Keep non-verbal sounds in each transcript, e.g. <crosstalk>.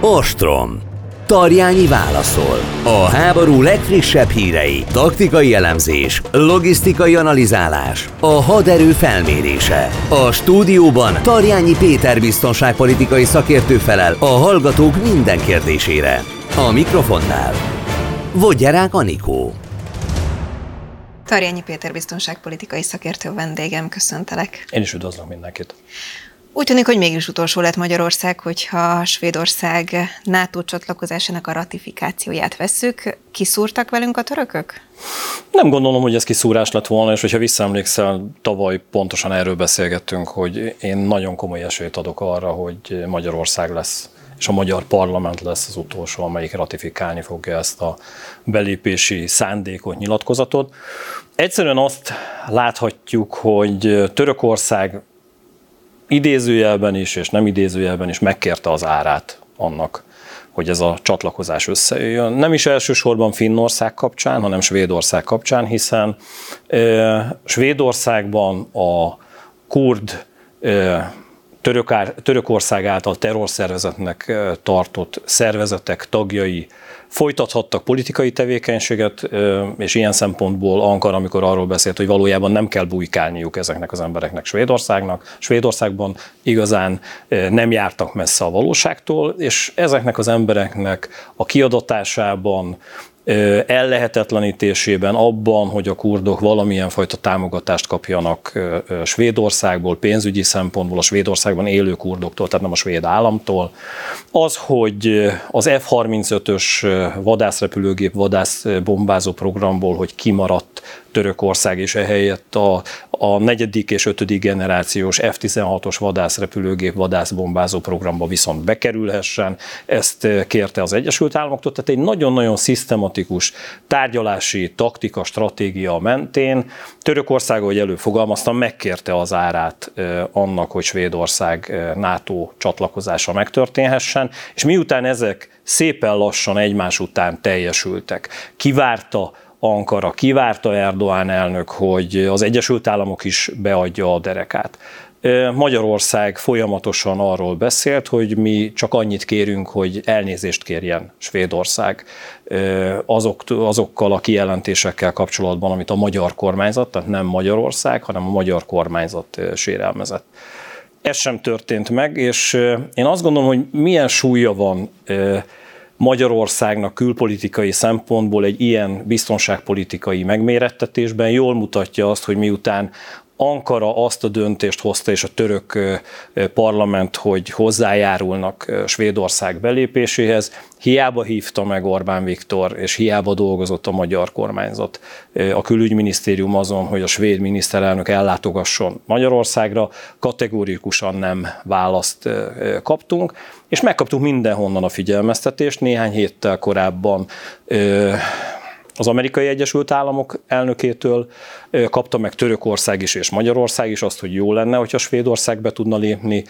Ostrom. Tarjányi válaszol. A háború legfrissebb hírei, taktikai elemzés, logisztikai analizálás, a haderő felmérése. A stúdióban Tarjányi Péter biztonságpolitikai szakértő felel a hallgatók minden kérdésére. A mikrofonnál Vodgyerák Anikó. Tarjányi Péter biztonságpolitikai szakértő vendégem, köszöntelek. Én is üdvözlök mindenkit. Úgy tűnik, hogy mégis utolsó lett Magyarország, hogyha Svédország NATO csatlakozásának a ratifikációját vesszük. Kiszúrtak velünk a törökök? Nem gondolom, hogy ez kiszúrás lett volna, és hogyha visszaemlékszel, tavaly pontosan erről beszélgettünk, hogy én nagyon komoly esélyt adok arra, hogy Magyarország lesz és a magyar parlament lesz az utolsó, amelyik ratifikálni fogja ezt a belépési szándékot, nyilatkozatot. Egyszerűen azt láthatjuk, hogy Törökország idézőjelben is, és nem idézőjelben is megkérte az árát annak, hogy ez a csatlakozás összejöjjön. Nem is elsősorban Finnország kapcsán, hanem Svédország kapcsán, hiszen e, Svédországban a kurd e, Törökország által terrorszervezetnek tartott szervezetek tagjai folytathattak politikai tevékenységet, és ilyen szempontból Ankara, amikor arról beszélt, hogy valójában nem kell bujkálniuk ezeknek az embereknek Svédországnak, Svédországban igazán nem jártak messze a valóságtól, és ezeknek az embereknek a kiadatásában, ellehetetlenítésében, abban, hogy a kurdok valamilyen fajta támogatást kapjanak Svédországból, pénzügyi szempontból, a Svédországban élő kurdoktól, tehát nem a svéd államtól. Az, hogy az F-35-ös vadászrepülőgép vadászbombázó programból, hogy kimaradt Törökország, és ehelyett a, a negyedik és ötödik generációs F-16-os vadászrepülőgép vadászbombázó programba viszont bekerülhessen. Ezt kérte az Egyesült Államoktól, tehát egy nagyon-nagyon szisztematikus tárgyalási taktika, stratégia mentén Törökország, ahogy előfogalmaztam, megkérte az árát annak, hogy Svédország NATO csatlakozása megtörténhessen, és miután ezek szépen lassan egymás után teljesültek, kivárta Ankara kivárta Erdoğan elnök, hogy az Egyesült Államok is beadja a derekát. Magyarország folyamatosan arról beszélt, hogy mi csak annyit kérünk, hogy elnézést kérjen Svédország azok, azokkal a kijelentésekkel kapcsolatban, amit a magyar kormányzat, tehát nem Magyarország, hanem a magyar kormányzat sérelmezett. Ez sem történt meg, és én azt gondolom, hogy milyen súlya van Magyarországnak külpolitikai szempontból egy ilyen biztonságpolitikai megmérettetésben jól mutatja azt, hogy miután Ankara azt a döntést hozta, és a török parlament, hogy hozzájárulnak Svédország belépéséhez. Hiába hívta meg Orbán Viktor, és hiába dolgozott a magyar kormányzat, a külügyminisztérium azon, hogy a svéd miniszterelnök ellátogasson Magyarországra, kategórikusan nem választ kaptunk, és megkaptuk mindenhonnan a figyelmeztetést. Néhány héttel korábban az amerikai Egyesült Államok elnökétől, kapta meg Törökország is és Magyarország is azt, hogy jó lenne, hogyha Svédország be tudna lépni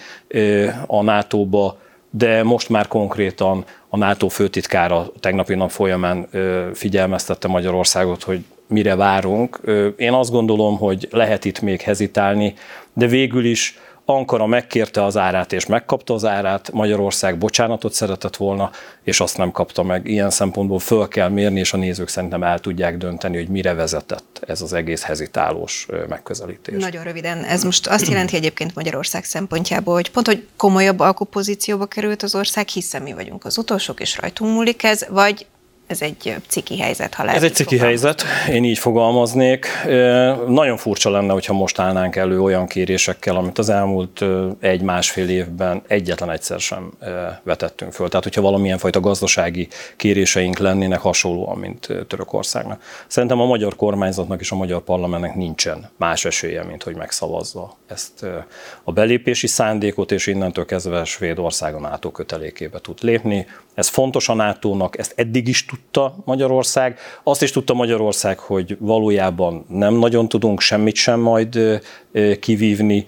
a NATO-ba, de most már konkrétan a NATO főtitkára tegnapi nap folyamán figyelmeztette Magyarországot, hogy mire várunk. Én azt gondolom, hogy lehet itt még hezitálni, de végül is Ankara megkérte az árát, és megkapta az árát, Magyarország bocsánatot szeretett volna, és azt nem kapta meg. Ilyen szempontból föl kell mérni, és a nézők szerintem el tudják dönteni, hogy mire vezetett ez az egész hezitálós megközelítés. Nagyon röviden, ez most azt jelenti egyébként Magyarország szempontjából, hogy pont, hogy komolyabb alkupozícióba került az ország, hiszen mi vagyunk az utolsók, és rajtunk múlik ez, vagy ez egy ciki helyzet, ha lehet. Ez egy ciki fogalmaz. helyzet, én így fogalmaznék. Nagyon furcsa lenne, hogyha most állnánk elő olyan kérésekkel, amit az elmúlt egy-másfél évben egyetlen egyszer sem vetettünk föl. Tehát, hogyha valamilyen fajta gazdasági kéréseink lennének hasonlóan, mint Törökországnak. Szerintem a magyar kormányzatnak és a magyar parlamentnek nincsen más esélye, mint hogy megszavazza ezt a belépési szándékot, és innentől kezdve Svédország a NATO kötelékébe tud lépni. Ez fontos a NATO-nak, ezt eddig is tudta Magyarország. Azt is tudta Magyarország, hogy valójában nem nagyon tudunk semmit sem majd kivívni.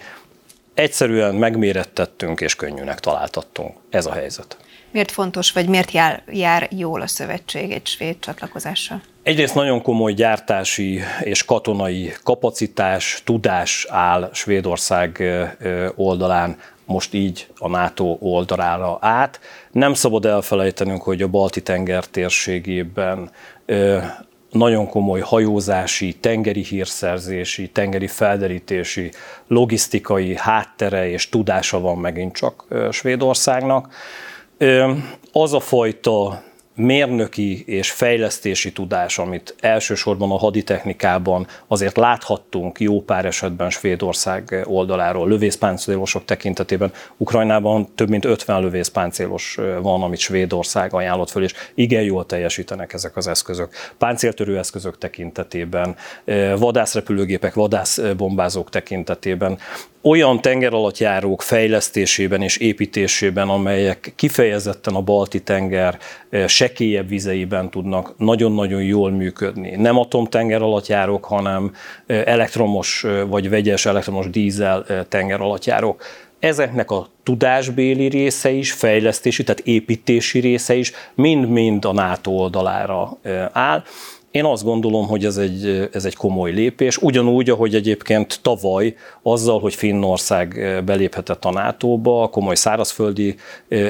Egyszerűen megmérettettünk és könnyűnek találtattunk. Ez a helyzet. Miért fontos, vagy miért jár, jár jól a szövetség egy svéd csatlakozással? Egyrészt nagyon komoly gyártási és katonai kapacitás, tudás áll Svédország oldalán most így a NATO oldalára át. Nem szabad elfelejtenünk, hogy a Balti-tenger térségében nagyon komoly hajózási, tengeri hírszerzési, tengeri felderítési, logisztikai háttere és tudása van megint csak Svédországnak. Az a fajta mérnöki és fejlesztési tudás, amit elsősorban a haditechnikában azért láthattunk jó pár esetben Svédország oldaláról, lövészpáncélosok tekintetében. Ukrajnában több mint 50 lövészpáncélos van, amit Svédország ajánlott föl, és igen jól teljesítenek ezek az eszközök. Páncéltörő eszközök tekintetében, vadászrepülőgépek, vadászbombázók tekintetében olyan tengeralattjárók fejlesztésében és építésében, amelyek kifejezetten a balti tenger eh, sekélyebb vizeiben tudnak nagyon-nagyon jól működni. Nem atomtengeralattjárók, hanem eh, elektromos eh, vagy vegyes elektromos dízel tengeralattjárók. Ezeknek a tudásbéli része is, fejlesztési, tehát építési része is mind-mind a NATO oldalára áll én azt gondolom, hogy ez egy, ez egy komoly lépés, ugyanúgy, ahogy egyébként tavaly azzal, hogy Finnország beléphetett a NATO-ba, komoly szárazföldi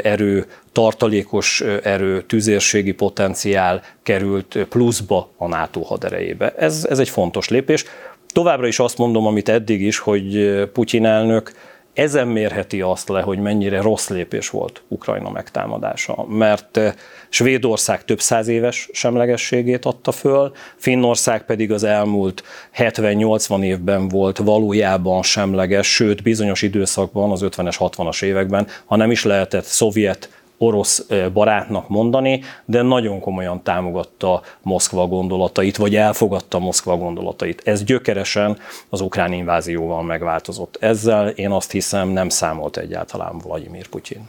erő, tartalékos erő, tüzérségi potenciál került pluszba a NATO haderejébe. Ez, ez egy fontos lépés. Továbbra is azt mondom, amit eddig is, hogy Putyin elnök ezen mérheti azt le, hogy mennyire rossz lépés volt Ukrajna megtámadása, mert eh, Svédország több száz éves semlegességét adta föl, Finnország pedig az elmúlt 70-80 évben volt valójában semleges, sőt bizonyos időszakban, az 50-es, 60-as években, ha nem is lehetett szovjet orosz barátnak mondani, de nagyon komolyan támogatta Moszkva gondolatait, vagy elfogadta Moszkva gondolatait. Ez gyökeresen az ukrán invázióval megváltozott. Ezzel én azt hiszem nem számolt egyáltalán Vladimir Putyin.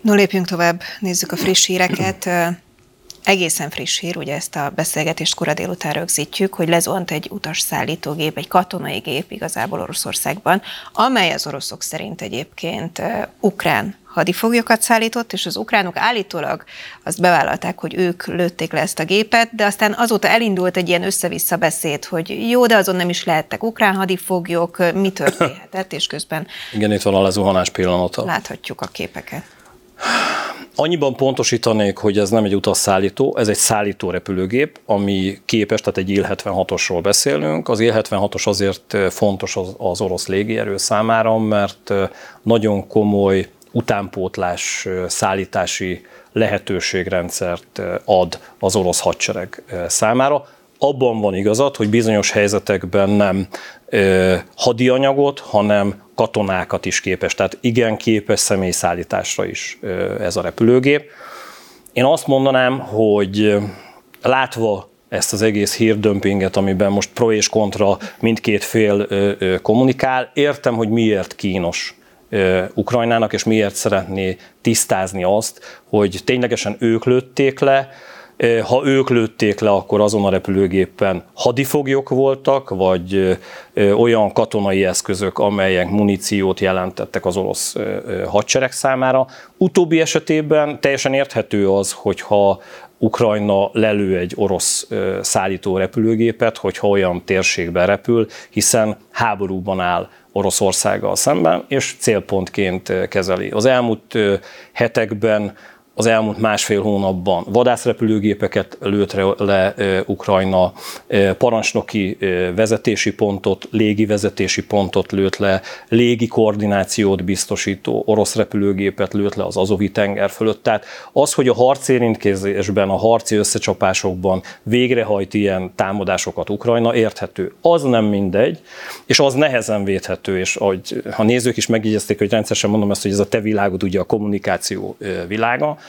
No, lépjünk tovább, nézzük a friss híreket. Egészen friss hír, ugye ezt a beszélgetést kora délután rögzítjük, hogy lezuhant egy utasszállítógép, egy katonai gép igazából Oroszországban, amely az oroszok szerint egyébként ukrán hadifoglyokat szállított, és az ukránok állítólag azt bevállalták, hogy ők lőtték le ezt a gépet, de aztán azóta elindult egy ilyen össze-vissza beszéd, hogy jó, de azon nem is lehettek ukrán hadifoglyok, mi történhetett, és közben... Igen, itt van a lezuhanás pillanata. Láthatjuk a képeket. Annyiban pontosítanék, hogy ez nem egy utasszállító, ez egy szállító repülőgép, ami képes, tehát egy Il-76-osról beszélünk. Az Il-76-os azért fontos az, az orosz légierő számára, mert nagyon komoly utánpótlás szállítási lehetőségrendszert ad az orosz hadsereg számára. Abban van igazad, hogy bizonyos helyzetekben nem hadianyagot, hanem katonákat is képes. Tehát igen képes személyszállításra is ez a repülőgép. Én azt mondanám, hogy látva ezt az egész hírdömpinget, amiben most pro és kontra mindkét fél kommunikál, értem, hogy miért kínos Ukrajnának, és miért szeretné tisztázni azt, hogy ténylegesen ők lőtték le, ha ők lőtték le, akkor azon a repülőgépen hadifoglyok voltak, vagy olyan katonai eszközök, amelyek muníciót jelentettek az orosz hadsereg számára. Utóbbi esetében teljesen érthető az, hogyha Ukrajna lelő egy orosz szállító repülőgépet, hogyha olyan térségben repül, hiszen háborúban áll Oroszországgal szemben, és célpontként kezeli. Az elmúlt hetekben az elmúlt másfél hónapban vadászrepülőgépeket lőtt le Ukrajna, parancsnoki vezetési pontot, légi vezetési pontot lőtt le, légi koordinációt biztosító orosz repülőgépet lőtt le az Azovi tenger fölött. Tehát az, hogy a harcérintkezésben, a harci összecsapásokban végrehajt ilyen támadásokat Ukrajna, érthető. Az nem mindegy, és az nehezen védhető, és ahogy, ha nézők is megjegyezték, hogy rendszeresen mondom ezt, hogy ez a te világod ugye a kommunikáció világa,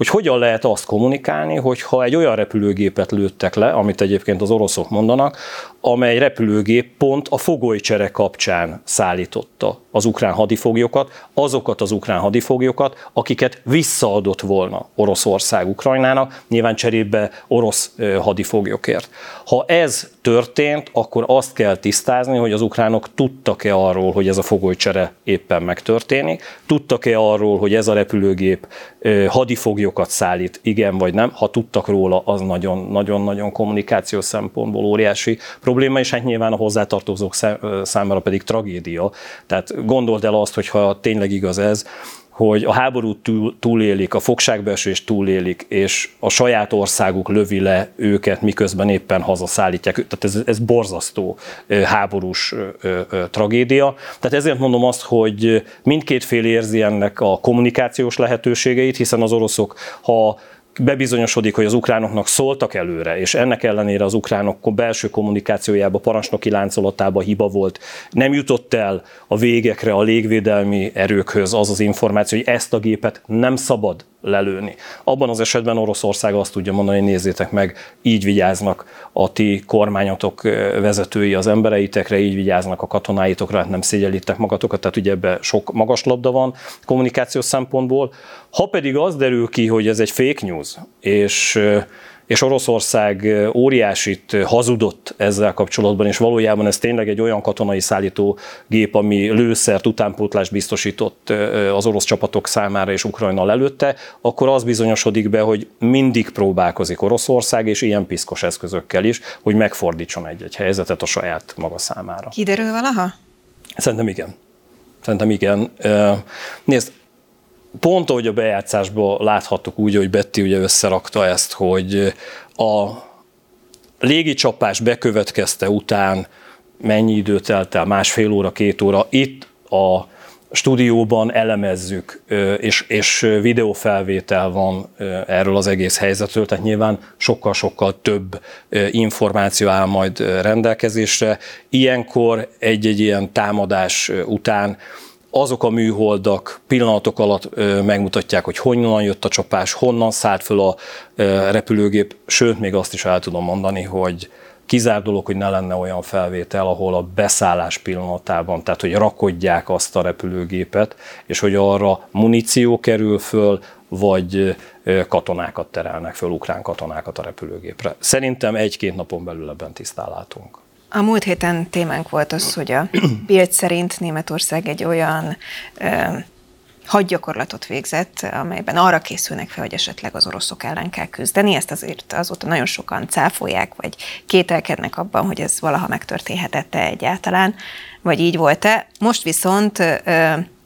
hogy hogyan lehet azt kommunikálni, hogyha egy olyan repülőgépet lőttek le, amit egyébként az oroszok mondanak, amely repülőgép pont a fogolycsere kapcsán szállította az ukrán hadifoglyokat, azokat az ukrán hadifoglyokat, akiket visszaadott volna Oroszország Ukrajnának, nyilván cserébe orosz hadifoglyokért. Ha ez történt, akkor azt kell tisztázni, hogy az ukránok tudtak-e arról, hogy ez a fogolycsere éppen megtörténik, tudtak-e arról, hogy ez a repülőgép hadi hadifoglyokat szállít, igen vagy nem. Ha tudtak róla, az nagyon-nagyon kommunikációs szempontból óriási probléma, és hát nyilván a hozzátartozók számára pedig tragédia. Tehát gondold el azt, hogyha tényleg igaz ez, hogy a háborút túl, túlélik, a fogságbeesést túlélik, és a saját országuk lövi le őket, miközben éppen hazaszállítják. Tehát ez, ez borzasztó háborús tragédia. Tehát ezért mondom azt, hogy mindkét fél érzi ennek a kommunikációs lehetőségeit, hiszen az oroszok, ha bebizonyosodik, hogy az ukránoknak szóltak előre, és ennek ellenére az ukránok belső kommunikációjába, parancsnoki láncolatába hiba volt, nem jutott el a végekre a légvédelmi erőkhöz az az információ, hogy ezt a gépet nem szabad lelőni. Abban az esetben Oroszország azt tudja mondani, nézzétek meg, így vigyáznak a ti kormányotok vezetői az embereitekre, így vigyáznak a katonáitokra, hát nem szégyelítek magatokat, tehát ugye ebbe sok magas labda van kommunikációs szempontból. Ha pedig az derül ki, hogy ez egy fake news, és és Oroszország óriásit hazudott ezzel kapcsolatban, és valójában ez tényleg egy olyan katonai szállító gép, ami lőszert, utánpótlást biztosított az orosz csapatok számára és Ukrajna előtte, akkor az bizonyosodik be, hogy mindig próbálkozik Oroszország, és ilyen piszkos eszközökkel is, hogy megfordítson egy-egy helyzetet a saját maga számára. Kiderül valaha? Szerintem igen. Szerintem igen. Nézd, pont ahogy a bejátszásban láthattuk úgy, hogy Betty ugye összerakta ezt, hogy a légicsapás bekövetkezte után mennyi idő telt el, másfél óra, két óra, itt a stúdióban elemezzük, és, és videófelvétel van erről az egész helyzetről, tehát nyilván sokkal-sokkal több információ áll majd rendelkezésre. Ilyenkor egy-egy ilyen támadás után azok a műholdak pillanatok alatt megmutatják, hogy honnan jött a csapás, honnan szállt föl a repülőgép, sőt, még azt is el tudom mondani, hogy kizár dolog, hogy ne lenne olyan felvétel, ahol a beszállás pillanatában, tehát hogy rakodják azt a repülőgépet, és hogy arra muníció kerül föl, vagy katonákat terelnek föl, ukrán katonákat a repülőgépre. Szerintem egy-két napon belül ebben tisztán. A múlt héten témánk volt az, hogy a <clears throat> Bild szerint Németország egy olyan hadgyakorlatot végzett, amelyben arra készülnek fel, hogy esetleg az oroszok ellen kell küzdeni. Ezt azért azóta nagyon sokan cáfolják, vagy kételkednek abban, hogy ez valaha megtörténhetette egyáltalán, vagy így volt-e. Most viszont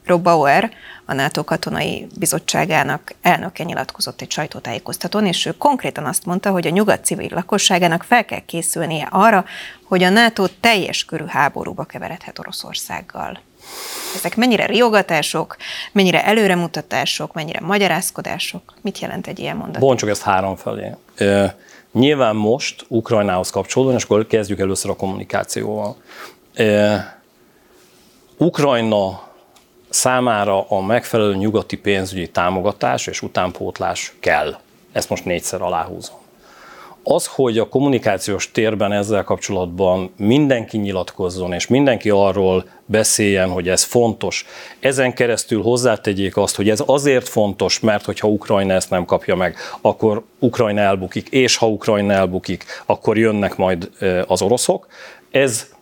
Rob Bauer, a NATO katonai bizottságának elnöke nyilatkozott egy sajtótájékoztatón, és ő konkrétan azt mondta, hogy a nyugat civil lakosságának fel kell készülnie arra, hogy a NATO teljes körű háborúba keveredhet Oroszországgal. Ezek mennyire riogatások, mennyire előremutatások, mennyire magyarázkodások? Mit jelent egy ilyen mondat? Bontsuk ezt három felé. Nyilván most Ukrajnához kapcsolódóan, és akkor kezdjük először a kommunikációval. E, Ukrajna számára a megfelelő nyugati pénzügyi támogatás és utánpótlás kell. Ezt most négyszer aláhúzom. Az, hogy a kommunikációs térben ezzel kapcsolatban mindenki nyilatkozzon, és mindenki arról beszéljen, hogy ez fontos, ezen keresztül hozzátegyék azt, hogy ez azért fontos, mert hogyha Ukrajna ezt nem kapja meg, akkor Ukrajna elbukik, és ha Ukrajna elbukik, akkor jönnek majd az oroszok. Ez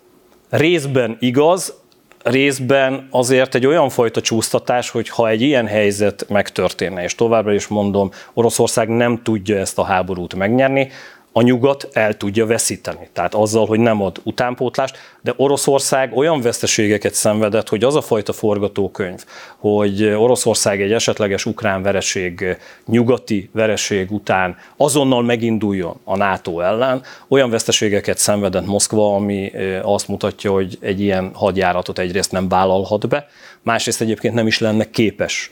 részben igaz, részben azért egy olyan fajta csúsztatás, hogy ha egy ilyen helyzet megtörténne, és továbbra is mondom, Oroszország nem tudja ezt a háborút megnyerni, a nyugat el tudja veszíteni. Tehát azzal, hogy nem ad utánpótlást, de Oroszország olyan veszteségeket szenvedett, hogy az a fajta forgatókönyv, hogy Oroszország egy esetleges ukrán vereség, nyugati vereség után azonnal meginduljon a NATO ellen, olyan veszteségeket szenvedett Moszkva, ami azt mutatja, hogy egy ilyen hadjáratot egyrészt nem vállalhat be, másrészt egyébként nem is lenne képes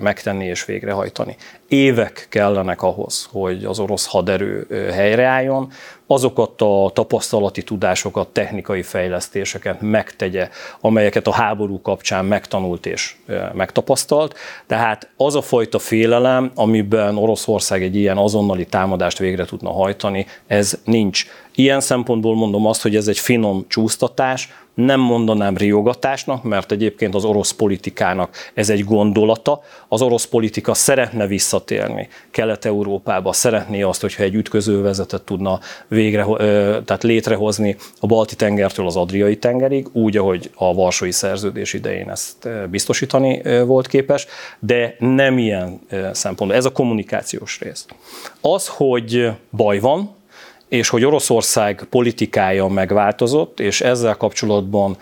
megtenni és végrehajtani. Évek kellenek ahhoz, hogy az orosz haderő helyreálljon, azokat a tapasztalati tudásokat, technikai fejlesztéseket megtegye, amelyeket a háború kapcsán megtanult és megtapasztalt. Tehát az a fajta félelem, amiben Oroszország egy ilyen azonnali támadást végre tudna hajtani, ez nincs. Ilyen szempontból mondom azt, hogy ez egy finom csúsztatás, nem mondanám riogatásnak, mert egyébként az orosz politikának ez egy gondolata. Az orosz politika szeretne visszatérni Kelet-Európába, szeretné azt, hogyha egy ütközővezetet tudna végre, tehát létrehozni a Balti tengertől az Adriai tengerig, úgy, ahogy a Varsói Szerződés idején ezt biztosítani volt képes, de nem ilyen szempontból. Ez a kommunikációs rész. Az, hogy baj van, és hogy Oroszország politikája megváltozott, és ezzel kapcsolatban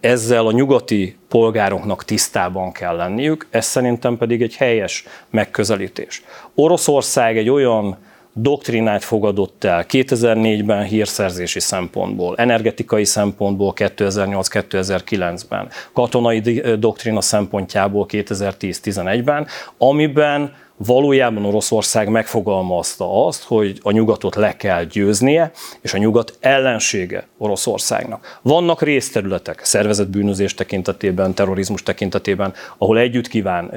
ezzel a nyugati polgároknak tisztában kell lenniük, ez szerintem pedig egy helyes megközelítés. Oroszország egy olyan doktrinát fogadott el 2004-ben hírszerzési szempontból, energetikai szempontból 2008-2009-ben, katonai doktrina szempontjából 2010-11-ben, amiben valójában Oroszország megfogalmazta azt, hogy a nyugatot le kell győznie, és a nyugat ellensége Oroszországnak. Vannak részterületek, szervezett bűnözés tekintetében, terrorizmus tekintetében, ahol együtt kíván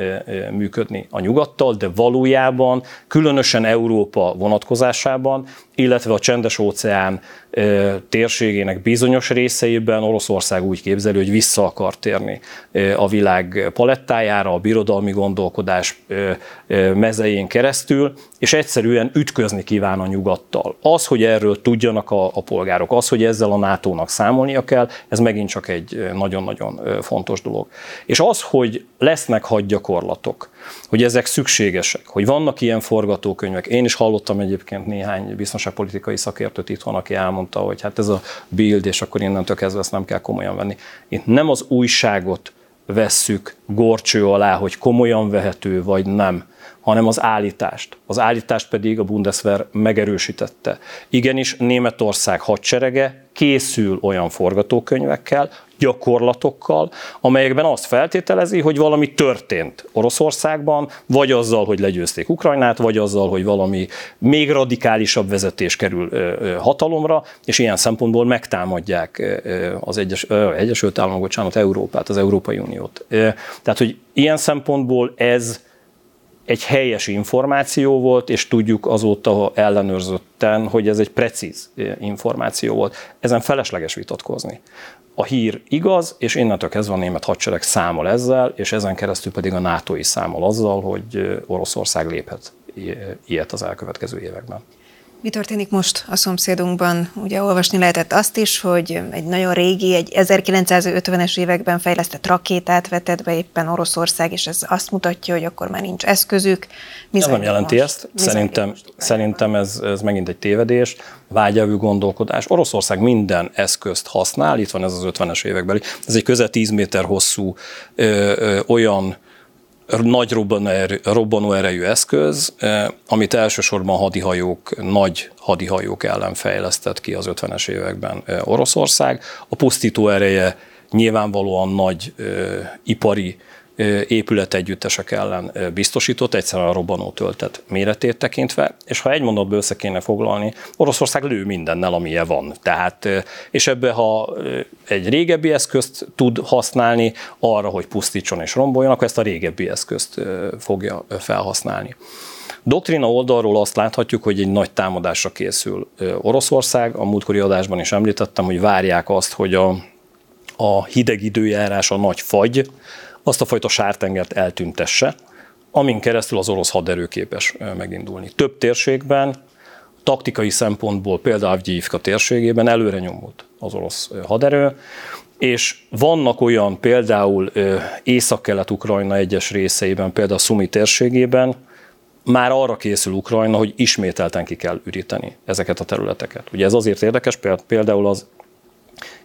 működni a nyugattal, de valójában, különösen Európa vonatkozásában, illetve a csendes óceán térségének bizonyos részeiben Oroszország úgy képzeli, hogy vissza akar térni a világ palettájára, a birodalmi gondolkodás mezején keresztül, és egyszerűen ütközni kíván a nyugattal. Az, hogy erről tudjanak a, a polgárok, az, hogy ezzel a NATO-nak számolnia kell, ez megint csak egy nagyon-nagyon fontos dolog. És az, hogy lesznek hadgyakorlatok, hogy ezek szükségesek, hogy vannak ilyen forgatókönyvek. Én is hallottam egyébként néhány biztonságpolitikai szakértőt itthon, aki elmondta, hogy hát ez a build, és akkor innentől kezdve ezt nem kell komolyan venni. Én nem az újságot vesszük gorcső alá, hogy komolyan vehető vagy nem, hanem az állítást. Az állítást pedig a Bundeswehr megerősítette. Igenis, Németország hadserege készül olyan forgatókönyvekkel, gyakorlatokkal, amelyekben azt feltételezi, hogy valami történt Oroszországban, vagy azzal, hogy legyőzték Ukrajnát, vagy azzal, hogy valami még radikálisabb vezetés kerül hatalomra, és ilyen szempontból megtámadják az Egyes, Egyesült Államok, bocsánat, Európát, az Európai Uniót. Tehát, hogy ilyen szempontból ez egy helyes információ volt, és tudjuk azóta ellenőrzötten, hogy ez egy precíz információ volt. Ezen felesleges vitatkozni. A hír igaz, és innentől kezdve a német hadsereg számol ezzel, és ezen keresztül pedig a NATO is számol azzal, hogy Oroszország léphet ilyet az elkövetkező években. Mi történik most a szomszédunkban? Ugye olvasni lehetett azt is, hogy egy nagyon régi, egy 1950-es években fejlesztett rakétát vetett be éppen Oroszország, és ez azt mutatja, hogy akkor már nincs eszközük. Mi ez nem jelenti most? ezt. Mi szerintem, szerintem ez, ez megint egy tévedés, vágyelvű gondolkodás. Oroszország minden eszközt használ, itt van ez az 50-es évekbeli, ez egy közel 10 méter hosszú ö, ö, olyan nagy robbanó erejű eszköz, eh, amit elsősorban hadihajók, nagy hadihajók ellen fejlesztett ki az 50-es években eh, Oroszország. A pusztító ereje nyilvánvalóan nagy ö, eh, ipari épületegyüttesek ellen biztosított, egyszerűen a robbanó töltet méretét tekintve, és ha egy mondatba össze kéne foglalni, Oroszország lő mindennel, amilyen van. Tehát, és ebbe, ha egy régebbi eszközt tud használni arra, hogy pusztítson és romboljon, akkor ezt a régebbi eszközt fogja felhasználni. Doktrina oldalról azt láthatjuk, hogy egy nagy támadásra készül Oroszország. A múltkori adásban is említettem, hogy várják azt, hogy a, a hideg időjárás, a nagy fagy, azt a fajta sártengert eltüntesse, amin keresztül az orosz haderő képes megindulni. Több térségben, taktikai szempontból például Avgyivka térségében előre nyomult az orosz haderő, és vannak olyan például Észak-Kelet-Ukrajna egyes részeiben, például Szumi térségében, már arra készül Ukrajna, hogy ismételten ki kell üríteni ezeket a területeket. Ugye ez azért érdekes, például az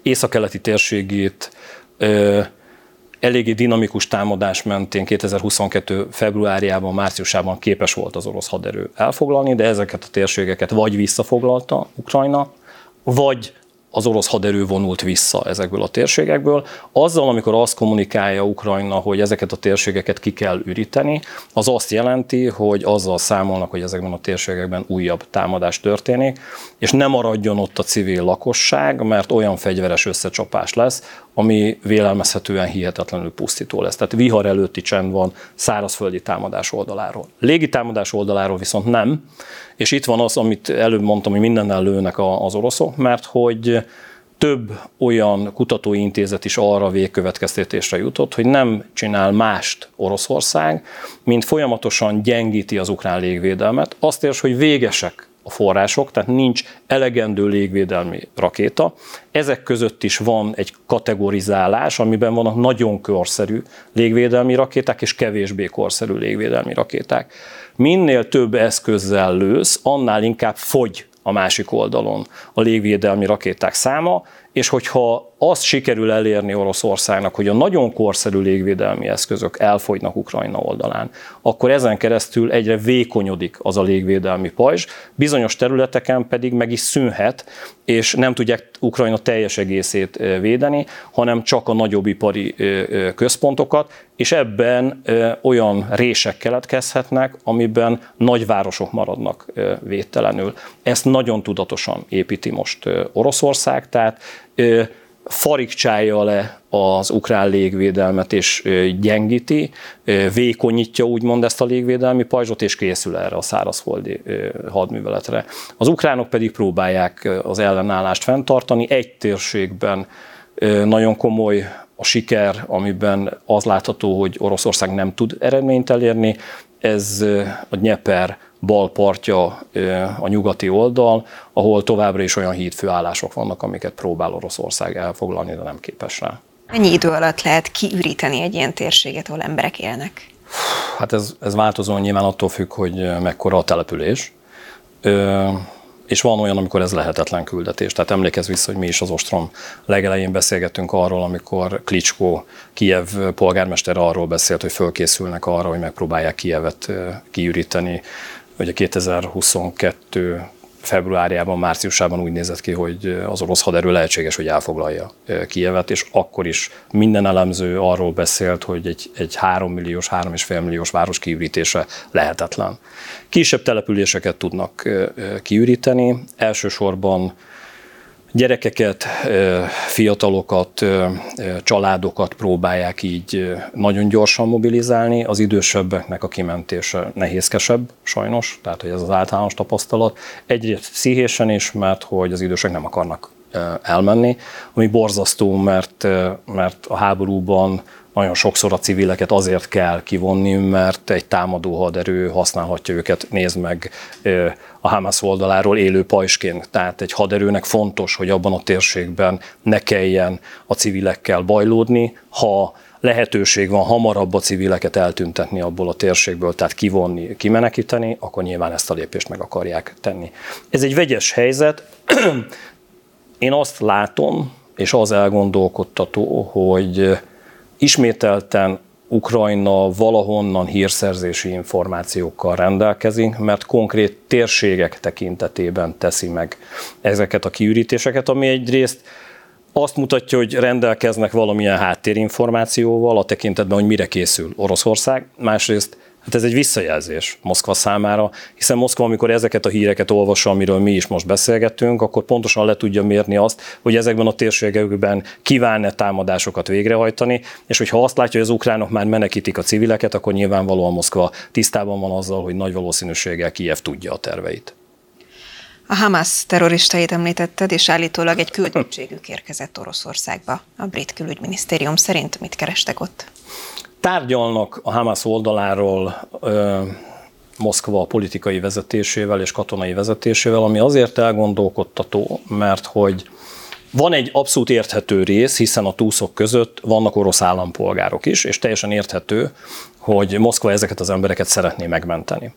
észak-keleti térségét eléggé dinamikus támadás mentén 2022. februárjában, márciusában képes volt az orosz haderő elfoglalni, de ezeket a térségeket vagy visszafoglalta Ukrajna, vagy az orosz haderő vonult vissza ezekből a térségekből. Azzal, amikor azt kommunikálja Ukrajna, hogy ezeket a térségeket ki kell üríteni, az azt jelenti, hogy azzal számolnak, hogy ezekben a térségekben újabb támadás történik, és nem maradjon ott a civil lakosság, mert olyan fegyveres összecsapás lesz, ami vélelmezhetően hihetetlenül pusztító lesz. Tehát vihar előtti csend van szárazföldi támadás oldaláról. Légi támadás oldaláról viszont nem, és itt van az, amit előbb mondtam, hogy mindennel lőnek az oroszok, mert hogy több olyan kutatóintézet is arra végkövetkeztetésre jutott, hogy nem csinál mást Oroszország, mint folyamatosan gyengíti az ukrán légvédelmet. Azt érs, hogy végesek a források, tehát nincs elegendő légvédelmi rakéta. Ezek között is van egy kategorizálás, amiben vannak nagyon korszerű légvédelmi rakéták és kevésbé korszerű légvédelmi rakéták. Minél több eszközzel lősz, annál inkább fogy a másik oldalon a légvédelmi rakéták száma, és hogyha azt sikerül elérni Oroszországnak, hogy a nagyon korszerű légvédelmi eszközök elfogynak Ukrajna oldalán, akkor ezen keresztül egyre vékonyodik az a légvédelmi pajzs, bizonyos területeken pedig meg is szűnhet, és nem tudják Ukrajna teljes egészét védeni, hanem csak a nagyobb ipari központokat, és ebben olyan rések keletkezhetnek, amiben nagyvárosok maradnak védtelenül. Ezt nagyon tudatosan építi most Oroszország, tehát farigcsálja le az ukrán légvédelmet és gyengíti, vékonyítja úgymond ezt a légvédelmi pajzsot, és készül erre a szárazföldi hadműveletre. Az ukránok pedig próbálják az ellenállást fenntartani. Egy térségben nagyon komoly a siker, amiben az látható, hogy Oroszország nem tud eredményt elérni, ez a Nyeper bal partja a nyugati oldal, ahol továbbra is olyan hídfőállások vannak, amiket próbál Oroszország elfoglalni, de nem képes rá. Mennyi idő alatt lehet kiüríteni egy ilyen térséget, ahol emberek élnek? Hát ez, ez változó nyilván attól függ, hogy mekkora a település. Ö, és van olyan, amikor ez lehetetlen küldetés. Tehát emlékezz vissza, hogy mi is az ostrom legelején beszélgettünk arról, amikor Klitschko, Kiev polgármester arról beszélt, hogy fölkészülnek arra, hogy megpróbálják Kievet kiüríteni Ugye 2022 februárjában, márciusában úgy nézett ki, hogy az orosz haderő lehetséges, hogy elfoglalja Kievet, és akkor is minden elemző arról beszélt, hogy egy, egy 3 milliós, 3,5 milliós város kiürítése lehetetlen. Kisebb településeket tudnak kiüríteni, elsősorban gyerekeket, fiatalokat, családokat próbálják így nagyon gyorsan mobilizálni. Az idősebbeknek a kimentése nehézkesebb, sajnos, tehát hogy ez az általános tapasztalat. Egyrészt pszichésen is, mert hogy az idősek nem akarnak elmenni, ami borzasztó, mert, mert a háborúban nagyon sokszor a civileket azért kell kivonni, mert egy támadó haderő használhatja őket, nézd meg a Hamas oldaláról élő pajsként. Tehát egy haderőnek fontos, hogy abban a térségben ne kelljen a civilekkel bajlódni, ha lehetőség van hamarabb a civileket eltüntetni abból a térségből, tehát kivonni, kimenekíteni, akkor nyilván ezt a lépést meg akarják tenni. Ez egy vegyes helyzet. Én azt látom, és az elgondolkodtató, hogy ismételten Ukrajna valahonnan hírszerzési információkkal rendelkezik, mert konkrét térségek tekintetében teszi meg ezeket a kiürítéseket, ami egyrészt azt mutatja, hogy rendelkeznek valamilyen háttérinformációval a tekintetben, hogy mire készül Oroszország, másrészt Hát ez egy visszajelzés Moszkva számára, hiszen Moszkva, amikor ezeket a híreket olvassa, amiről mi is most beszélgettünk, akkor pontosan le tudja mérni azt, hogy ezekben a térségekben kíván-e támadásokat végrehajtani, és hogyha azt látja, hogy az ukránok már menekítik a civileket, akkor nyilvánvalóan Moszkva tisztában van azzal, hogy nagy valószínűséggel Kiev tudja a terveit. A Hamas terroristait említetted, és állítólag egy küldöttségük érkezett Oroszországba. A brit külügyminisztérium szerint mit kerestek ott? Tárgyalnak a Hamas oldaláról ö, Moszkva politikai vezetésével és katonai vezetésével, ami azért elgondolkodtató, mert hogy van egy abszolút érthető rész, hiszen a túszok között vannak orosz állampolgárok is, és teljesen érthető, hogy Moszkva ezeket az embereket szeretné megmenteni.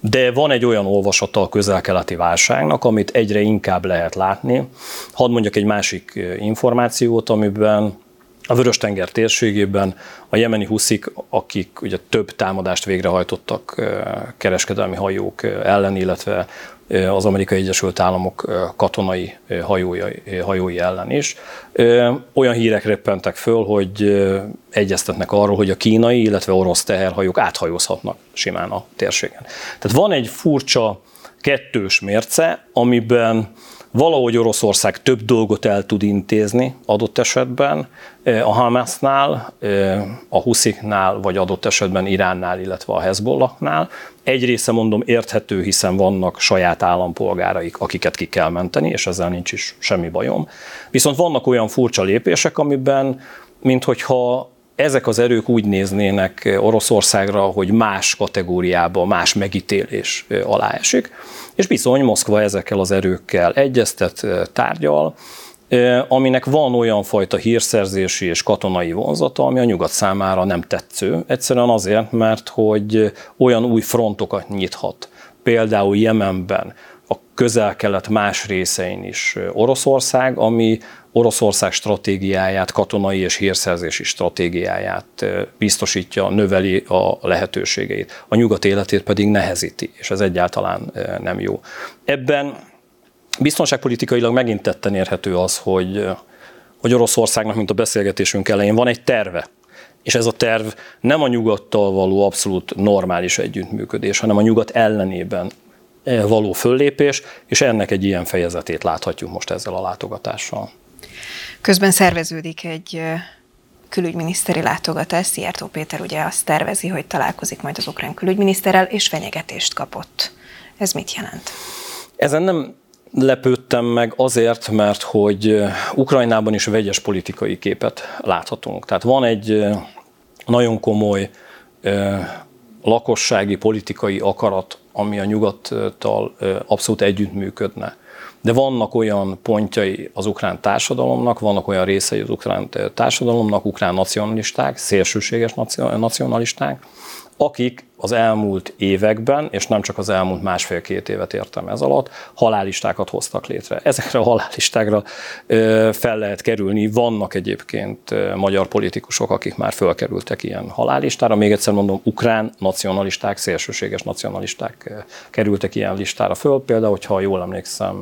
De van egy olyan olvasata a közel-keleti válságnak, amit egyre inkább lehet látni. Hadd mondjak egy másik információt, amiben a Vörös-tenger térségében a jemeni huszik, akik ugye több támadást végrehajtottak kereskedelmi hajók ellen, illetve az Amerikai Egyesült Államok katonai hajói, hajói ellen is. Olyan hírek reppentek föl, hogy egyeztetnek arról, hogy a kínai, illetve orosz teherhajók áthajózhatnak simán a térségen. Tehát van egy furcsa kettős mérce, amiben valahogy Oroszország több dolgot el tud intézni adott esetben a Hamasnál, a Husziknál, vagy adott esetben Iránnál, illetve a Hezbollahnál. Egy része mondom érthető, hiszen vannak saját állampolgáraik, akiket ki kell menteni, és ezzel nincs is semmi bajom. Viszont vannak olyan furcsa lépések, amiben, minthogyha ezek az erők úgy néznének Oroszországra, hogy más kategóriába, más megítélés alá esik, és bizony Moszkva ezekkel az erőkkel egyeztet, tárgyal, aminek van olyan fajta hírszerzési és katonai vonzata, ami a nyugat számára nem tetsző. Egyszerűen azért, mert hogy olyan új frontokat nyithat. Például Jemenben, a közel-kelet más részein is Oroszország, ami Oroszország stratégiáját, katonai és hírszerzési stratégiáját biztosítja, növeli a lehetőségeit. A nyugat életét pedig nehezíti, és ez egyáltalán nem jó. Ebben biztonságpolitikailag megint tetten érhető az, hogy, hogy Oroszországnak, mint a beszélgetésünk elején, van egy terve, és ez a terv nem a nyugattal való abszolút normális együttműködés, hanem a nyugat ellenében való föllépés, és ennek egy ilyen fejezetét láthatjuk most ezzel a látogatással. Közben szerveződik egy külügyminiszteri látogatás. Szijjártó Péter ugye azt tervezi, hogy találkozik majd az ukrán külügyminiszterrel, és fenyegetést kapott. Ez mit jelent? Ezen nem lepődtem meg azért, mert hogy Ukrajnában is vegyes politikai képet láthatunk. Tehát van egy nagyon komoly lakossági politikai akarat, ami a nyugattal abszolút együttműködne. De vannak olyan pontjai az ukrán társadalomnak, vannak olyan részei az ukrán társadalomnak, ukrán nacionalisták, szélsőséges nacionalisták, akik az elmúlt években, és nem csak az elmúlt másfél-két évet értem ez alatt, halálistákat hoztak létre. Ezekre a halálistákra fel lehet kerülni. Vannak egyébként magyar politikusok, akik már fölkerültek ilyen halálistára. Még egyszer mondom, ukrán nacionalisták, szélsőséges nacionalisták kerültek ilyen listára föl. Például, hogyha jól emlékszem,